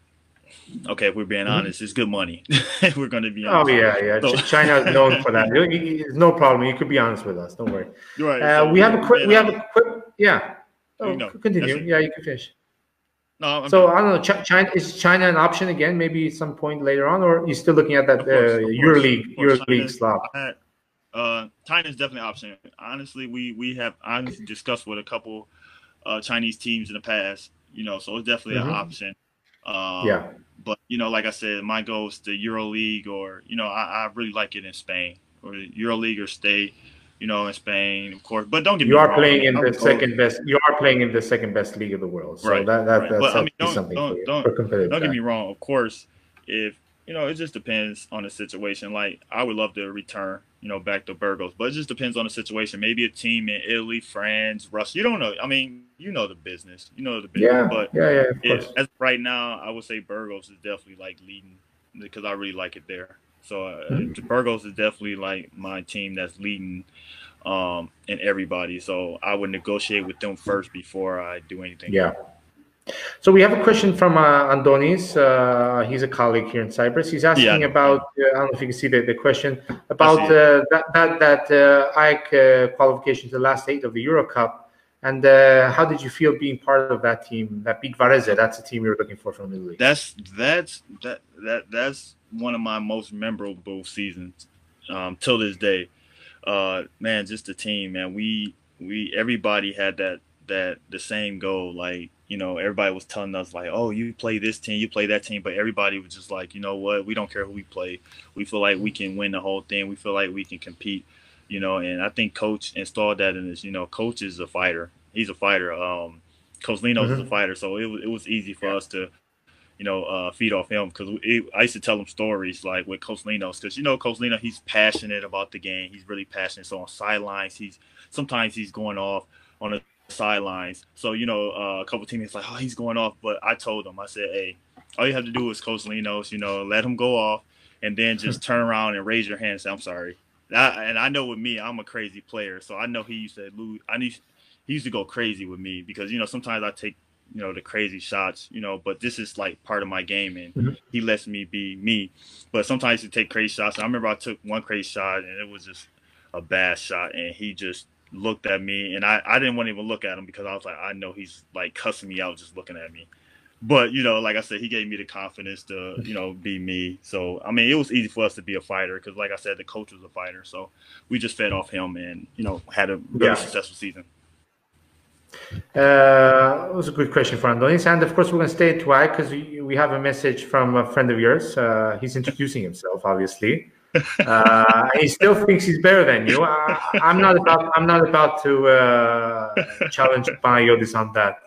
okay, if we're being mm-hmm. honest, it's good money. we're going to be honest. Oh yeah, yeah. So, China is known for that. It's no problem. You could be honest with us. Don't worry. Right. Uh, so we have a quick. We have a quick. Yeah. Oh, continue. Yeah, you can finish. No. I'm so I don't know. China is China an option again? Maybe some point later on, or you still looking at that uh, EuroLeague EuroLeague slot? Uh, China is definitely an option. Honestly, we we have honestly discussed with a couple uh, Chinese teams in the past. You know, so it's definitely mm-hmm. an option. Um, yeah. But you know, like I said, my goal is the EuroLeague, or you know, I, I really like it in Spain, or EuroLeague or state you know, in Spain, of course. But don't get you me are wrong. playing in the second best. You are playing in the second best league of the world. So right, that, that right. that's but, I mean, don't, something don't, don't, don't get me wrong. Of course, if you know, it just depends on the situation. Like I would love to return, you know, back to Burgos, but it just depends on the situation. Maybe a team in Italy, France, Russia. You don't know. I mean, you know the business. You know the business. Yeah, but yeah, yeah. If, as right now, I would say Burgos is definitely like leading because I really like it there. So uh, mm-hmm. Burgos is definitely like my team that's leading um, and everybody. So I would negotiate with them first before I do anything. Yeah. So we have a question from uh, Andonis. Uh, he's a colleague here in Cyprus. He's asking yeah. about uh, I don't know if you can see the, the question about uh, that that that uh, uh, qualification to the last eight of the Euro Cup, and uh, how did you feel being part of that team that beat Varese? That's the team you were looking for from Italy. That's that's that that that's one of my most memorable seasons um, till this day uh, man, just the team, man. We we everybody had that that the same goal. Like you know, everybody was telling us like, oh, you play this team, you play that team, but everybody was just like, you know what, we don't care who we play. We feel like we can win the whole thing. We feel like we can compete. You know, and I think coach installed that in this. You know, coach is a fighter. He's a fighter. Um, Coach Lino mm-hmm. is a mm-hmm. fighter, so it was it was easy for us to you know, uh, feed off him because I used to tell him stories like with Coach Linos because you know Coach Lino he's passionate about the game. He's really passionate. So on sidelines, he's sometimes he's going off on the sidelines. So you know, uh, a couple teammates like, oh, he's going off. But I told him, I said, hey, all you have to do is Coach Linos, you know, let him go off, and then just turn around and raise your hand and say, I'm sorry. I, and I know with me, I'm a crazy player, so I know he used to lose. I need he used to go crazy with me because you know sometimes I take you know the crazy shots you know but this is like part of my game and mm-hmm. he lets me be me but sometimes he take crazy shots i remember i took one crazy shot and it was just a bad shot and he just looked at me and i i didn't want to even look at him because i was like i know he's like cussing me out just looking at me but you know like i said he gave me the confidence to you know be me so i mean it was easy for us to be a fighter because like i said the coach was a fighter so we just fed off him and you know had a very yeah. successful season uh, it was a good question for Andonis. And of course, we're going to stay at TWAG because we, we have a message from a friend of yours. Uh, he's introducing himself, obviously. Uh, he still thinks he's better than you. I, am not about. I'm not about to uh, challenge Panagiotis on that.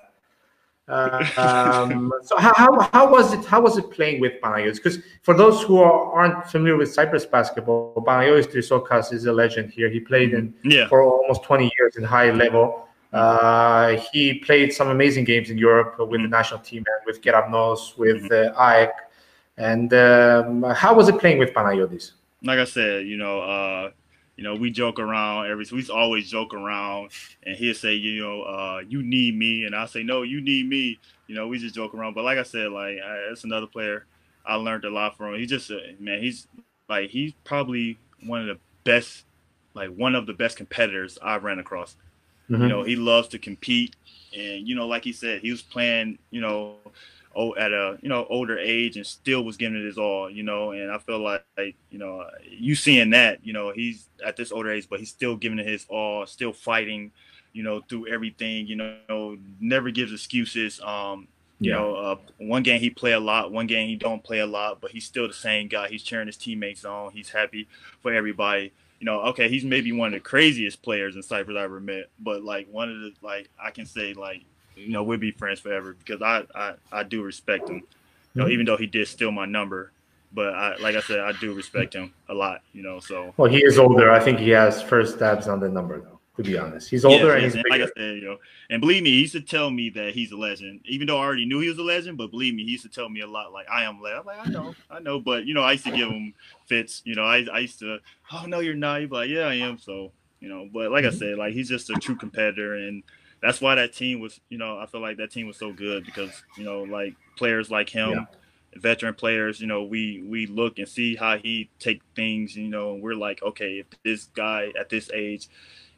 Uh, um, so how, how was it? How was it playing with Panagiotis? Because for those who are, aren't familiar with Cyprus basketball, Panagiotis Trisokkas is a legend here. He played in yeah. for almost 20 years in high level. Uh, he played some amazing games in Europe with mm-hmm. the national team and with Keravnos, with mm-hmm. uh, AEK. And um, how was it playing with Panayotis? Like I said, you know, uh, you know, we joke around every. We always joke around, and he'll say, you know, uh, you need me, and I say, no, you need me. You know, we just joke around. But like I said, like that's another player I learned a lot from. He's just, uh, man, he's like he's probably one of the best, like one of the best competitors I've ran across. Mm-hmm. You know, he loves to compete, and you know, like he said, he was playing, you know, oh, at a you know older age and still was giving it his all, you know. And I feel like, like you know, you seeing that, you know, he's at this older age, but he's still giving it his all, still fighting, you know, through everything. You know, never gives excuses. Um, you yeah. know, uh, one game he play a lot, one game he don't play a lot, but he's still the same guy. He's cheering his teammates on. He's happy for everybody. You know, okay, he's maybe one of the craziest players in Cyprus I ever met, but like one of the like I can say like you know we'll be friends forever because I I, I do respect him. You know, mm-hmm. even though he did steal my number, but I like I said, I do respect him a lot. You know, so well, he is older. I think he has first stabs on the number though. To be honest, he's older yes, and he's like I said, you know, and believe me, he used to tell me that he's a legend. Even though I already knew he was a legend, but believe me, he used to tell me a lot. Like I am legend. I'm like I know, I know, but you know, I used to give him fits. You know, I I used to, oh no, you're not. He's like, yeah, I am. So you know, but like mm-hmm. I said, like he's just a true competitor and that's why that team was, you know, I feel like that team was so good because, you know, like players like him, yeah. veteran players, you know, we we look and see how he take things, you know, and we're like, okay, if this guy at this age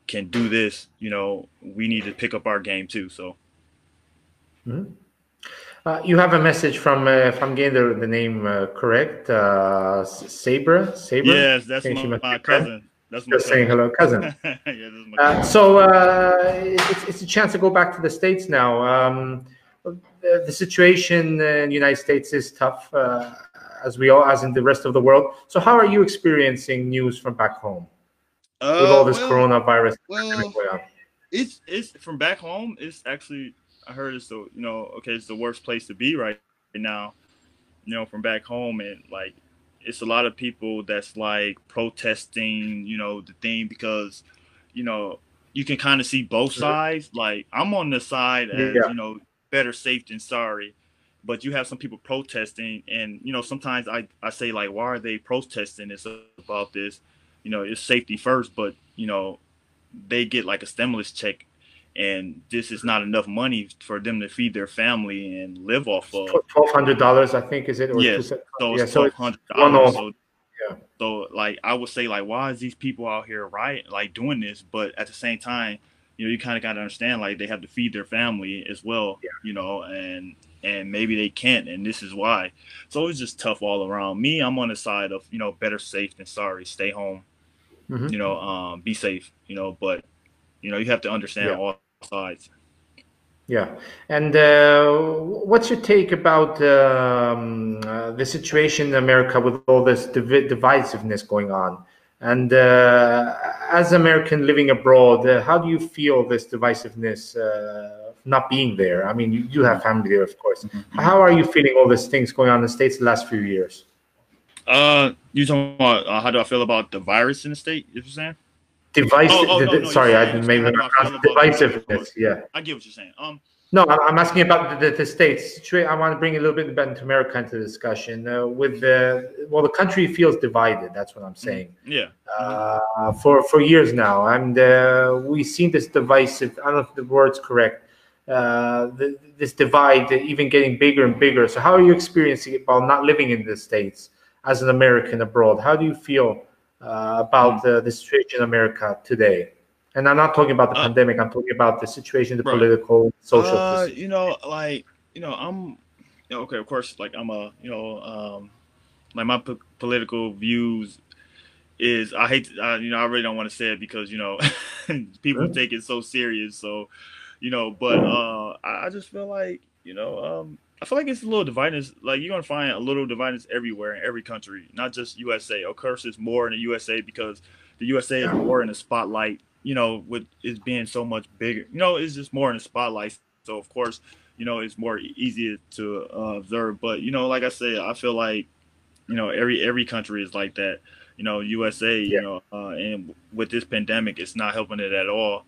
can do this, you know, we need to pick up our game too. So. Mm-hmm. Uh, you have a message from, uh, if I'm getting the, the name uh, correct, uh, Sabre. Sabre. Yes, that's my, my cousin. That's Just saying hello, cousin. yeah, uh, so uh, it's, it's a chance to go back to the states now. Um, the, the, situation in the United States is tough, uh, as we all, as in the rest of the world. So, how are you experiencing news from back home with all uh, this well, coronavirus? Well, it's it's from back home. It's actually I heard it's the you know okay it's the worst place to be right now. You know, from back home and like it's a lot of people that's like protesting, you know, the thing because, you know, you can kind of see both mm-hmm. sides. Like I'm on the side as, yeah. you know, better safe than sorry. But you have some people protesting and you know, sometimes I, I say like why are they protesting it's about this? You know, it's safety first, but you know, they get like a stimulus check and this is not enough money for them to feed their family and live off of. Twelve hundred dollars, I think, is it? Or yes. So yeah, twelve hundred dollars. So, yeah. so like I would say, like, why is these people out here right like doing this? But at the same time, you know, you kind of got to understand like they have to feed their family as well. Yeah. You know, and and maybe they can't, and this is why. So it's just tough all around. Me, I'm on the side of you know better safe than sorry. Stay home. Mm-hmm. You know, um, be safe. You know, but you know you have to understand yeah. all sides. Yeah, and uh, what's your take about um, uh, the situation in America with all this div- divisiveness going on? And uh, as American living abroad, uh, how do you feel this divisiveness uh, not being there? I mean, you, you have family there, of course. Mm-hmm. How are you feeling all these things going on in the states the last few years? Uh, you talking about how do I feel about the virus in the state? You're saying? Divisive. Oh, oh, no, no, sorry, I maybe divisiveness. Yeah, I get what you're saying. Um, no, I'm asking about the, the, states. I want to bring a little bit about America into the discussion. Uh, with the well, the country feels divided. That's what I'm saying. Yeah. Uh, for for years now, and uh, we've seen this divisive. I don't know if the word's correct. Uh, the, this divide even getting bigger and bigger. So, how are you experiencing it while not living in the states as an American abroad? How do you feel uh, about the, the situation in America today. And I'm not talking about the uh, pandemic. I'm talking about the situation, the right. political, social. Uh, you know, like you know, I'm you know, okay. Of course, like I'm a you know, um, like my p- political views is I hate to, uh, you know I really don't want to say it because you know people mm-hmm. take it so serious. So you know, but uh, I, I just feel like you know um, I feel like it's a little divided. Like you're gonna find a little divided everywhere in every country, not just USA. Of course, it's more in the USA because the USA is more in the spotlight. You know, with it being so much bigger. You know, it's just more in the spotlight. So of course, you know, it's more easier to uh, observe. But you know, like I said, I feel like you know every every country is like that. You know, USA, yeah. you know, uh, and with this pandemic, it's not helping it at all.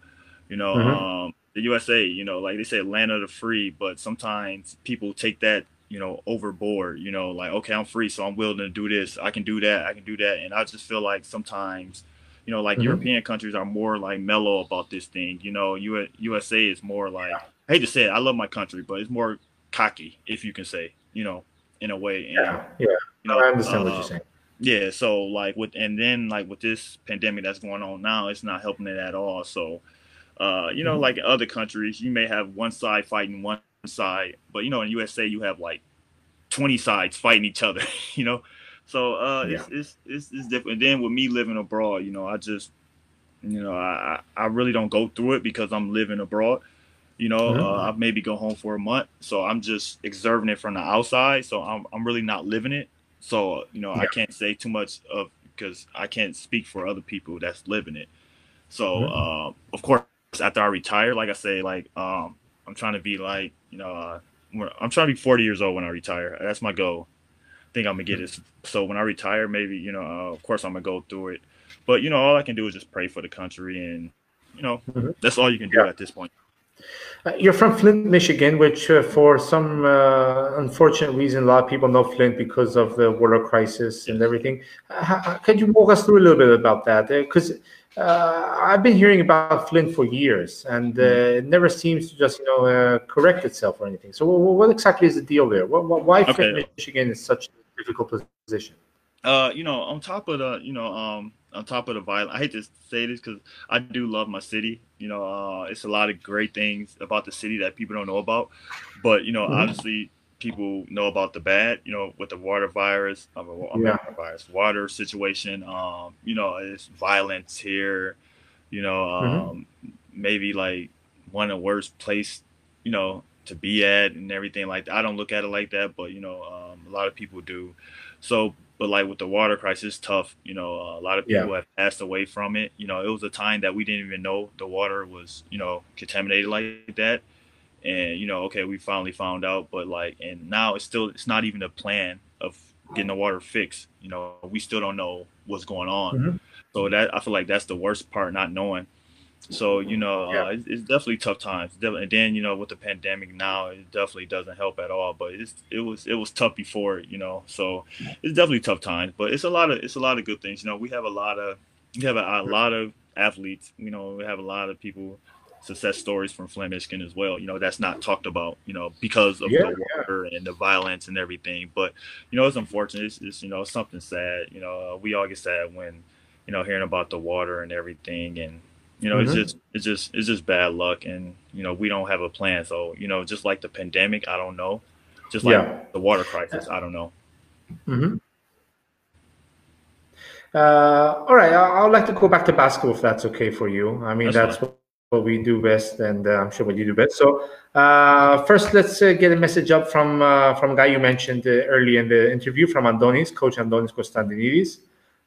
You know, mm-hmm. um, the USA, you know, like they say, land of the free, but sometimes people take that you know, overboard, you know, like, okay, I'm free, so I'm willing to do this. I can do that. I can do that. And I just feel like sometimes, you know, like mm-hmm. European countries are more like mellow about this thing. You know, U- USA is more like, I hate to say it, I love my country, but it's more cocky, if you can say, you know, in a way. And, yeah. Yeah. You know, I understand uh, what you're saying. Yeah. So, like, with, and then, like, with this pandemic that's going on now, it's not helping it at all. So, uh, you know, mm-hmm. like other countries, you may have one side fighting one side, but you know, in USA you have like 20 sides fighting each other, you know. So uh, yeah. it's, it's, it's it's different. And then with me living abroad, you know, I just you know I I really don't go through it because I'm living abroad. You know, mm-hmm. uh, I maybe go home for a month, so I'm just observing it from the outside. So I'm I'm really not living it. So you know, yeah. I can't say too much of because I can't speak for other people that's living it. So mm-hmm. uh, of course, after I retire, like I say, like um, I'm trying to be like you know, uh, I'm trying to be 40 years old when I retire. That's my goal. I think I'm gonna get it. So when I retire, maybe you know, uh, of course I'm gonna go through it. But you know, all I can do is just pray for the country, and you know, mm-hmm. that's all you can do yeah. at this point. Uh, you're from Flint, Michigan, which uh, for some uh, unfortunate reason, a lot of people know Flint because of the water crisis and everything. Uh, could you walk us through a little bit about that? Because uh, I've been hearing about Flint for years, and uh, mm-hmm. it never seems to just you know uh, correct itself or anything. So, what exactly is the deal there? why okay. Flint, Michigan, is such a difficult position? Uh, you know, on top of the, you know, um, on top of the violence, I hate to say this because I do love my city. You know, uh, it's a lot of great things about the city that people don't know about, but you know, mm-hmm. obviously people know about the bad, you know, with the water virus, um, yeah. virus, water situation. Um, you know, it's violence here. You know, mm-hmm. um, mm-hmm. maybe like one of the worst place, you know, to be at and everything like that. I don't look at it like that, but you know, um, a lot of people do. So, but like with the water crisis, tough. You know, uh, a lot of people yeah. have passed away from it. You know, it was a time that we didn't even know the water was, you know, contaminated like that and you know okay we finally found out but like and now it's still it's not even a plan of getting the water fixed you know we still don't know what's going on mm-hmm. so that i feel like that's the worst part not knowing so you know yeah. uh, it's, it's, definitely tough times and then you know with the pandemic now it definitely doesn't help at all but it's it was it was tough before you know so it's definitely tough times but it's a lot of it's a lot of good things you know we have a lot of we have a, a lot of athletes you know we have a lot of people success stories from Flint, Michigan as well. You know, that's not talked about, you know, because of yeah, the water yeah. and the violence and everything. But, you know, it's unfortunate. It's, it's you know, something sad. You know, uh, we all get sad when, you know, hearing about the water and everything. And, you know, mm-hmm. it's just, it's just, it's just bad luck. And, you know, we don't have a plan. So, you know, just like the pandemic, I don't know. Just like yeah. the water crisis, I don't know. Mm-hmm. Uh, all right, I, would like to go back to basketball if that's okay for you. I mean, that's, that's what what we do best, and uh, I'm sure what you do best. So uh, first, let's uh, get a message up from uh, from a guy you mentioned uh, early in the interview, from Andonis, Coach Andonis Konstantinidis,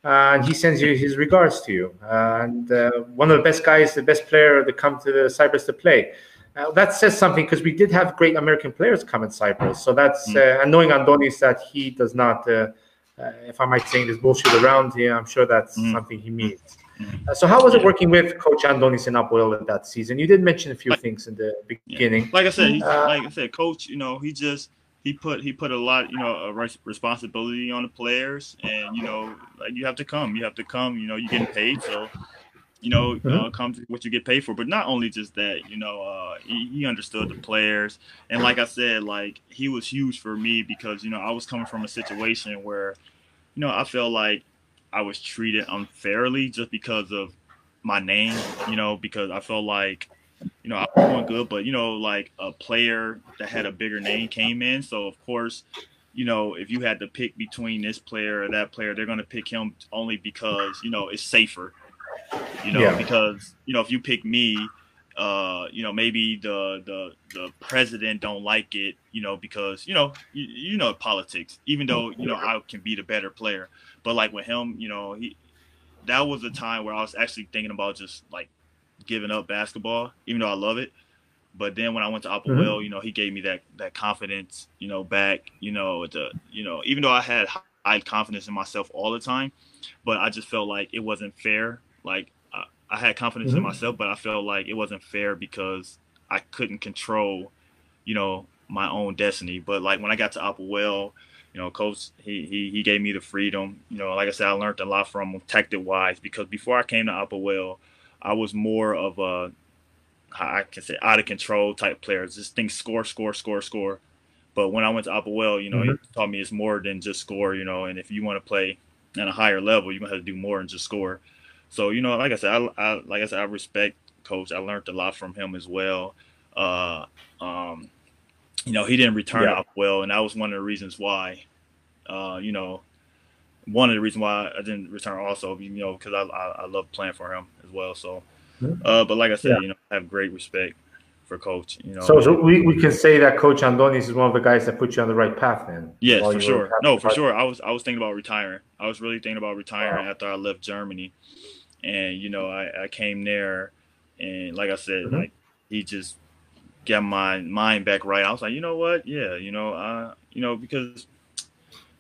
and he sends you his regards to you. and one of the best guys, the best player to come to the Cyprus to play. that says something because we did have great American players come in Cyprus. So that's mm. and knowing Andonis that he does not, if I might say this bullshit around here, I'm sure that's mm. something he means. Uh, so how was it working with Coach Andonis in that season? You did mention a few like, things in the beginning. Yeah. Like I said, uh, like I said, Coach, you know, he just he put he put a lot, you know, a responsibility on the players, and you know, like you have to come, you have to come. You know, you're getting paid, so you know, mm-hmm. uh, come to what you get paid for. But not only just that, you know, uh, he, he, understood the players, and like I said, like he was huge for me because you know I was coming from a situation where, you know, I felt like I was treated unfairly just because of my name, you know, because I felt like, you know, I was doing good, but you know, like a player that had a bigger name came in. So of course, you know, if you had to pick between this player or that player, they're gonna pick him only because, you know, it's safer. You know, yeah. because, you know, if you pick me, uh, you know, maybe the the the president don't like it, you know, because you know, you, you know politics. Even though you know I can be the better player, but like with him, you know, he that was a time where I was actually thinking about just like giving up basketball, even though I love it. But then when I went to APOEL mm-hmm., you know, he gave me that that confidence, you know, back, you know, the you know, even though I had high confidence in myself all the time, but I just felt like it wasn't fair. Like I, had confidence mm-hmm. in myself, but I felt like it wasn't fair because I couldn't control, you know, my own destiny. But like when I got to APOEL, you know, coach he, he he gave me the freedom. You know, like I said, I learned a lot from him tactic wise because before I came to APOEL, I was more of a I can say out of control type player. Just think score, score, score, score. But when I went to APOEL, you know, mm-hmm. he taught me it's more than just score, you know, and if you want to play at a higher level, you're gonna have to do more than just score. So, you know, like I said, I, I like I said, I respect coach. I learned a lot from him as well. Uh, um, you know, he didn't return yeah. Will, and that was one of the reasons why. Uh, you know, one of the reasons why I didn't return also, you know, because I, I I love playing for him as well. So uh, but like I said, yeah. you know, I have great respect for coach. You know, so, so we, we can say that Coach Andonis is one of the guys that put you on the right path, then. Yes, for sure. No, for sure. I was I was thinking about retiring. I was really thinking about retiring wow. after I left Germany, and you know, I, I came there, and like I said, mm-hmm. like he just got my mind back right. I was like, you know what? Yeah, you know, uh, you know, because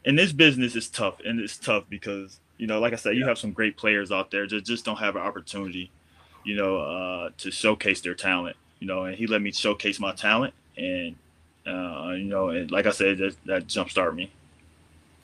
in this business it's tough, and it's tough because you know, like I said, you have some great players out there that just don't have an opportunity you know, uh, to showcase their talent. You know, and he let me showcase my talent, and uh, you know, and like I said, that, that jumpstart me.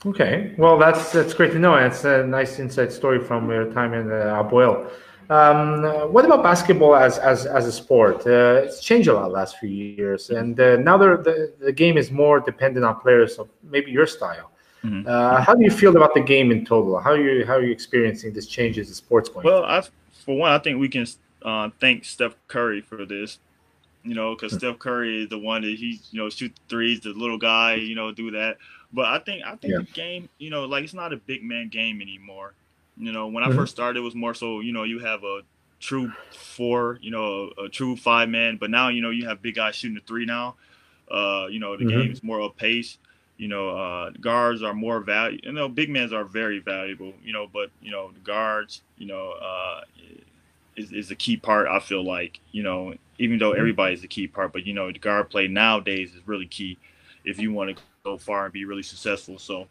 Okay, well, that's that's great to know. It's a nice inside story from your time in uh, APOEL. Um, what about basketball as as, as a sport? Uh, it's changed a lot last few years, and uh, now the the game is more dependent on players of maybe your style. Mm-hmm. Uh, how do you feel about the game in total? How are you how are you experiencing this changes in sports going? Well, I've for one, I think we can uh, thank Steph Curry for this. You know, because Steph Curry is the one that he, you know, shoot threes, the little guy, you know, do that. But I think I think yeah. the game, you know, like it's not a big man game anymore. You know, when mm-hmm. I first started, it was more so, you know, you have a true four, you know, a, a true five man. But now, you know, you have big guys shooting the three now. Uh, you know, the mm-hmm. game is more of pace. You know, uh, guards are more value. You know, big men are very valuable. You know, but you know, the guards, you know, uh, is, is a key part. I feel like you know, even though mm-hmm. everybody's a key part, but you know, the guard play nowadays is really key if you want to go far and be really successful. So.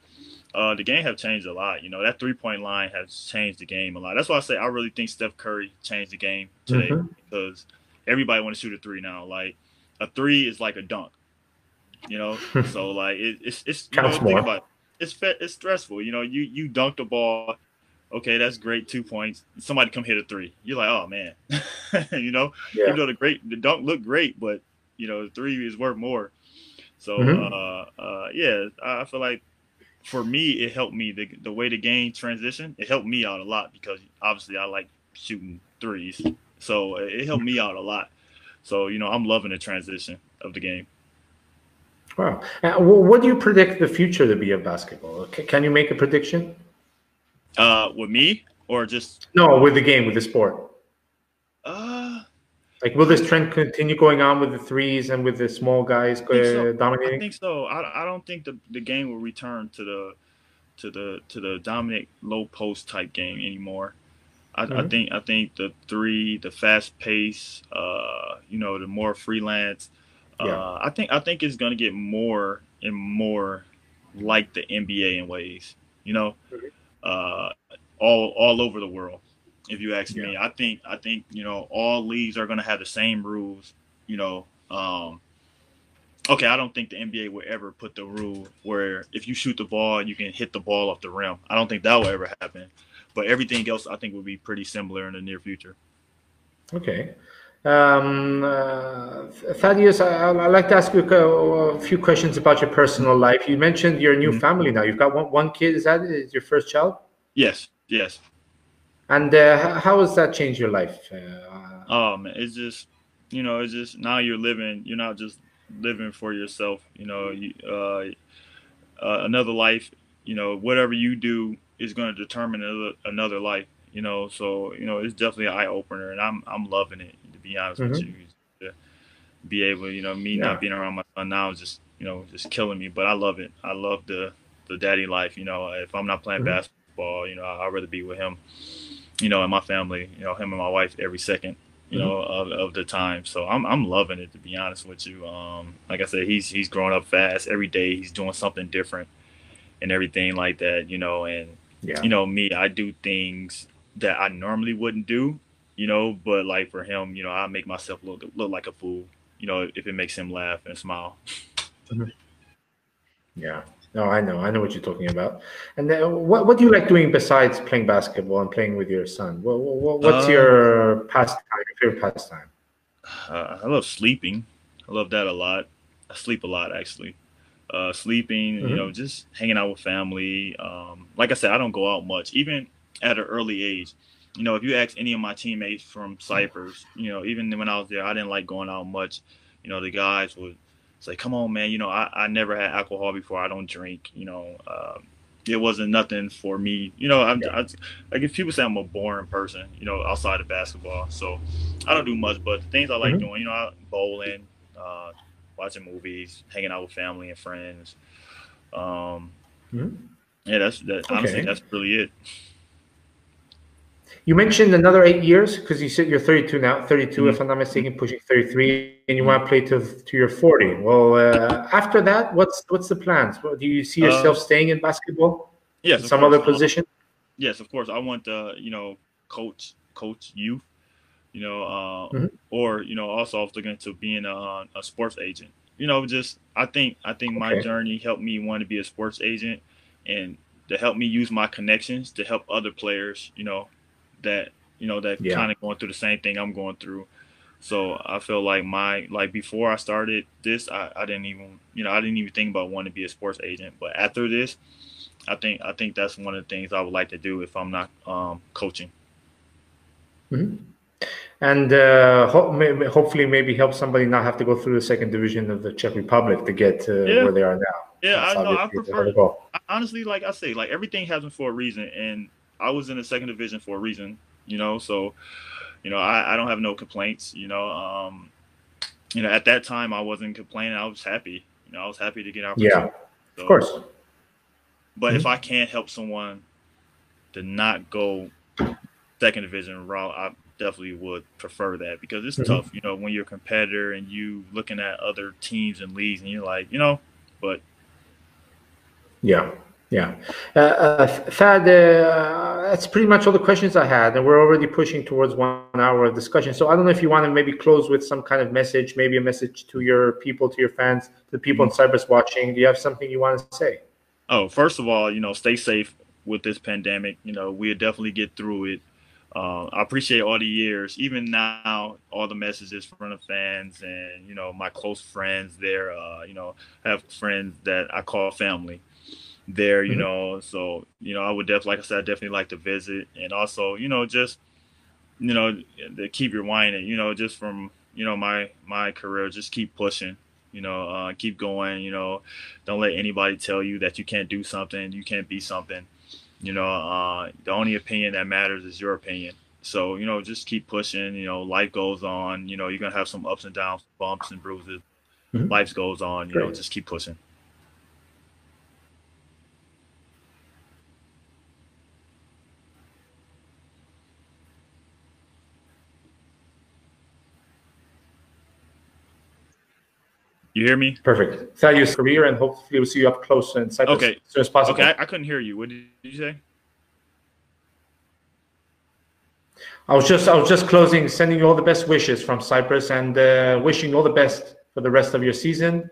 Uh, the game have changed a lot. You know that three point line has changed the game a lot. That's why I say I really think Steph Curry changed the game today mm-hmm. because everybody want to shoot a three now. Like a three is like a dunk, you know. so like it, it's it's you know, think about it. it's it's stressful. You know, you you dunk the ball okay, that's great, two points. Somebody come hit a three. You're like, oh man, you know, yeah. even though the great the don't look great, but you know, the three is worth more. So mm-hmm. uh, uh, yeah, I feel like for me, it helped me the the way the game transition. It helped me out a lot because obviously I like shooting threes, so it helped me out a lot. So you know, I'm loving the transition of the game. Wow. Uh, what do you predict the future to be of basketball? Can you make a prediction? Uh, with me or just no with the game with the sport. Uh, like will this trend continue going on with the threes and with the small guys uh, so. dominating? I think so. I, I don't think the, the game will return to the to the to the dominant low post type game anymore. I, mm-hmm. I, think I think the three, the fast pace, uh, you know, the more freelance. Uh, yeah. I think I think it's gonna get more and more like the NBA in ways. You know, mm-hmm uh, all all over the world. If you ask yeah. me, I think I think you know all leagues are going to have the same rules. You know, um, okay, I don't think the NBA will ever put the rule where if you shoot the ball, you can hit the ball off the rim. I don't think that will ever happen. But everything else, I think, will be pretty similar in the near future. Okay. Um, uh, Thaddeus, I, would like to ask you a, a, few questions about your personal life. You mentioned your new mm-hmm. family now. You've got one, one kid. Is that is your first child? Yes. Yes. And uh, how has that changed your life? Uh, oh man, it's just you know, it's just now you're living. You're not just living for yourself. You know, you, uh, uh, another life. You know, whatever you do is going to determine another another life. You know, so you know, it's definitely an eye opener, and I'm I'm loving it To be honest mm-hmm. with you. To be able, you know, me yeah. not being around my son now is just, you know, just killing me. But I love it. I love the the daddy life. You know, if I'm not playing mm-hmm. basketball, you know, I'd rather be with him. You know, and my family. You know, him and my wife every second. you mm-hmm. know, of, of the time. So I'm I'm loving it to be honest with you. Um, like I said, he's he's growing up fast. Every day he's doing something different and everything like that, you know, and yeah. you know, me, I do things that I normally wouldn't do, you know, but like for him, you know, I make myself look look like a fool, you know, if it makes him laugh and smile. Mm-hmm. Yeah. No, I know. I know what you're talking about. And then, what what do you like doing besides playing basketball and playing with your son? What, what what's um, your pastime? Your favorite pastime? Uh, I love sleeping. I love that a lot. I sleep a lot actually. Uh, sleeping, mm-hmm. you know, just hanging out with family. Um, like I said, I don't go out much, even at an early age. You know, if you ask any of my teammates from Cyprus, you know, even when I was there, I didn't like going out much. You know, the guys would it's like, come on, man. You know, I, I never had alcohol before. I don't drink. You know, uh, it wasn't nothing for me. You know, I'm yeah. I, like if people say I'm a boring person, you know, outside of basketball. So I don't do much, but the things I like mm-hmm. doing, you know, bowling, uh, watching movies, hanging out with family and friends. Um, mm-hmm. Yeah, that's that. Okay. Honestly, that's really it. You mentioned another eight years because you said you're 32 now, 32 mm-hmm. if I'm not mistaken, pushing 33, and you want to play to to your 40. Well, uh, after that, what's what's the plans? Well, do you see yourself uh, staying in basketball? Yes, some other position. yes, of course. I want to, you know, coach coach youth, you know, uh, mm-hmm. or you know, also I was looking into being a, a sports agent. You know, just I think I think my journey helped me want to be a sports agent and to help me use my connections to help other players. You know, that you know that yeah. kind of going through the same thing I'm going through. So I feel like my like before I started this, I, I didn't even you know I didn't even think about wanting to be a sports agent. But after this, I think I think that's one of the things I would like to do if I'm not um, coaching. Mm-hmm. And uh, ho- hopefully, maybe help somebody not have to go through the second division of the Czech Republic to get to yeah. where they are now. Yeah, that's I know. I prefer. Honestly, like I say, like everything happens for a reason, and I was in the second division for a reason, you know. So, you know, I, I don't have no complaints. You know, um, you know, at that time I wasn't complaining. I was happy. You know, I was happy to get out. Yeah, so, of course. But mm-hmm. if I can't help someone to not go second division route, I definitely would prefer that because it's mm-hmm. tough. You know, when you're a competitor and you looking at other teams and leagues, and you're like, you know, but yeah, yeah. Uh, uh, Thad, uh, that's pretty much all the questions I had. And we're already pushing towards one hour of discussion. So I don't know if you want to maybe close with some kind of message, maybe a message to your people, to your fans, to the people mm-hmm. in Cyprus watching. Do you have something you want to say? Oh, first of all, you know, stay safe with this pandemic. You know, we'll definitely get through it. Uh, I appreciate all the years, even now, all the messages from the fans and you know my close friends. There, uh, you know, have friends that I call family there, you mm-hmm. know. So, you know, I would definitely, like I said, I definitely like to visit and also, you know, just, you know, to keep rewinding, you know, just from, you know, my, my career, just keep pushing, you know, uh, keep going, you know, don't let anybody tell you that you can't do something, you can't be something, you know, uh, the only opinion that matters is your opinion. So, you know, just keep pushing, you know, life goes on, you know, you're going to have some ups and downs, bumps and bruises. Mm-hmm. Life goes on, you Great. know, just keep pushing. You hear me? Perfect. Tell your career, and hopefully we'll see you up close and Cyprus okay. as soon as possible. Okay, I, I, couldn't hear you. What did you say? I was just I was just closing, sending you all the best wishes from Cyprus, and uh, wishing you all the best for the rest of your season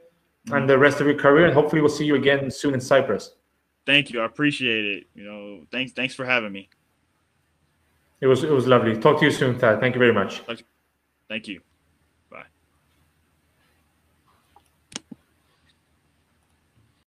mm-hmm. and the rest of your career. And hopefully we'll see you again soon in Cyprus. Thank you. I appreciate it. You know, thanks thanks for having me. It was it was lovely. Talk to you soon, Thad. Thank you very much. Thank you.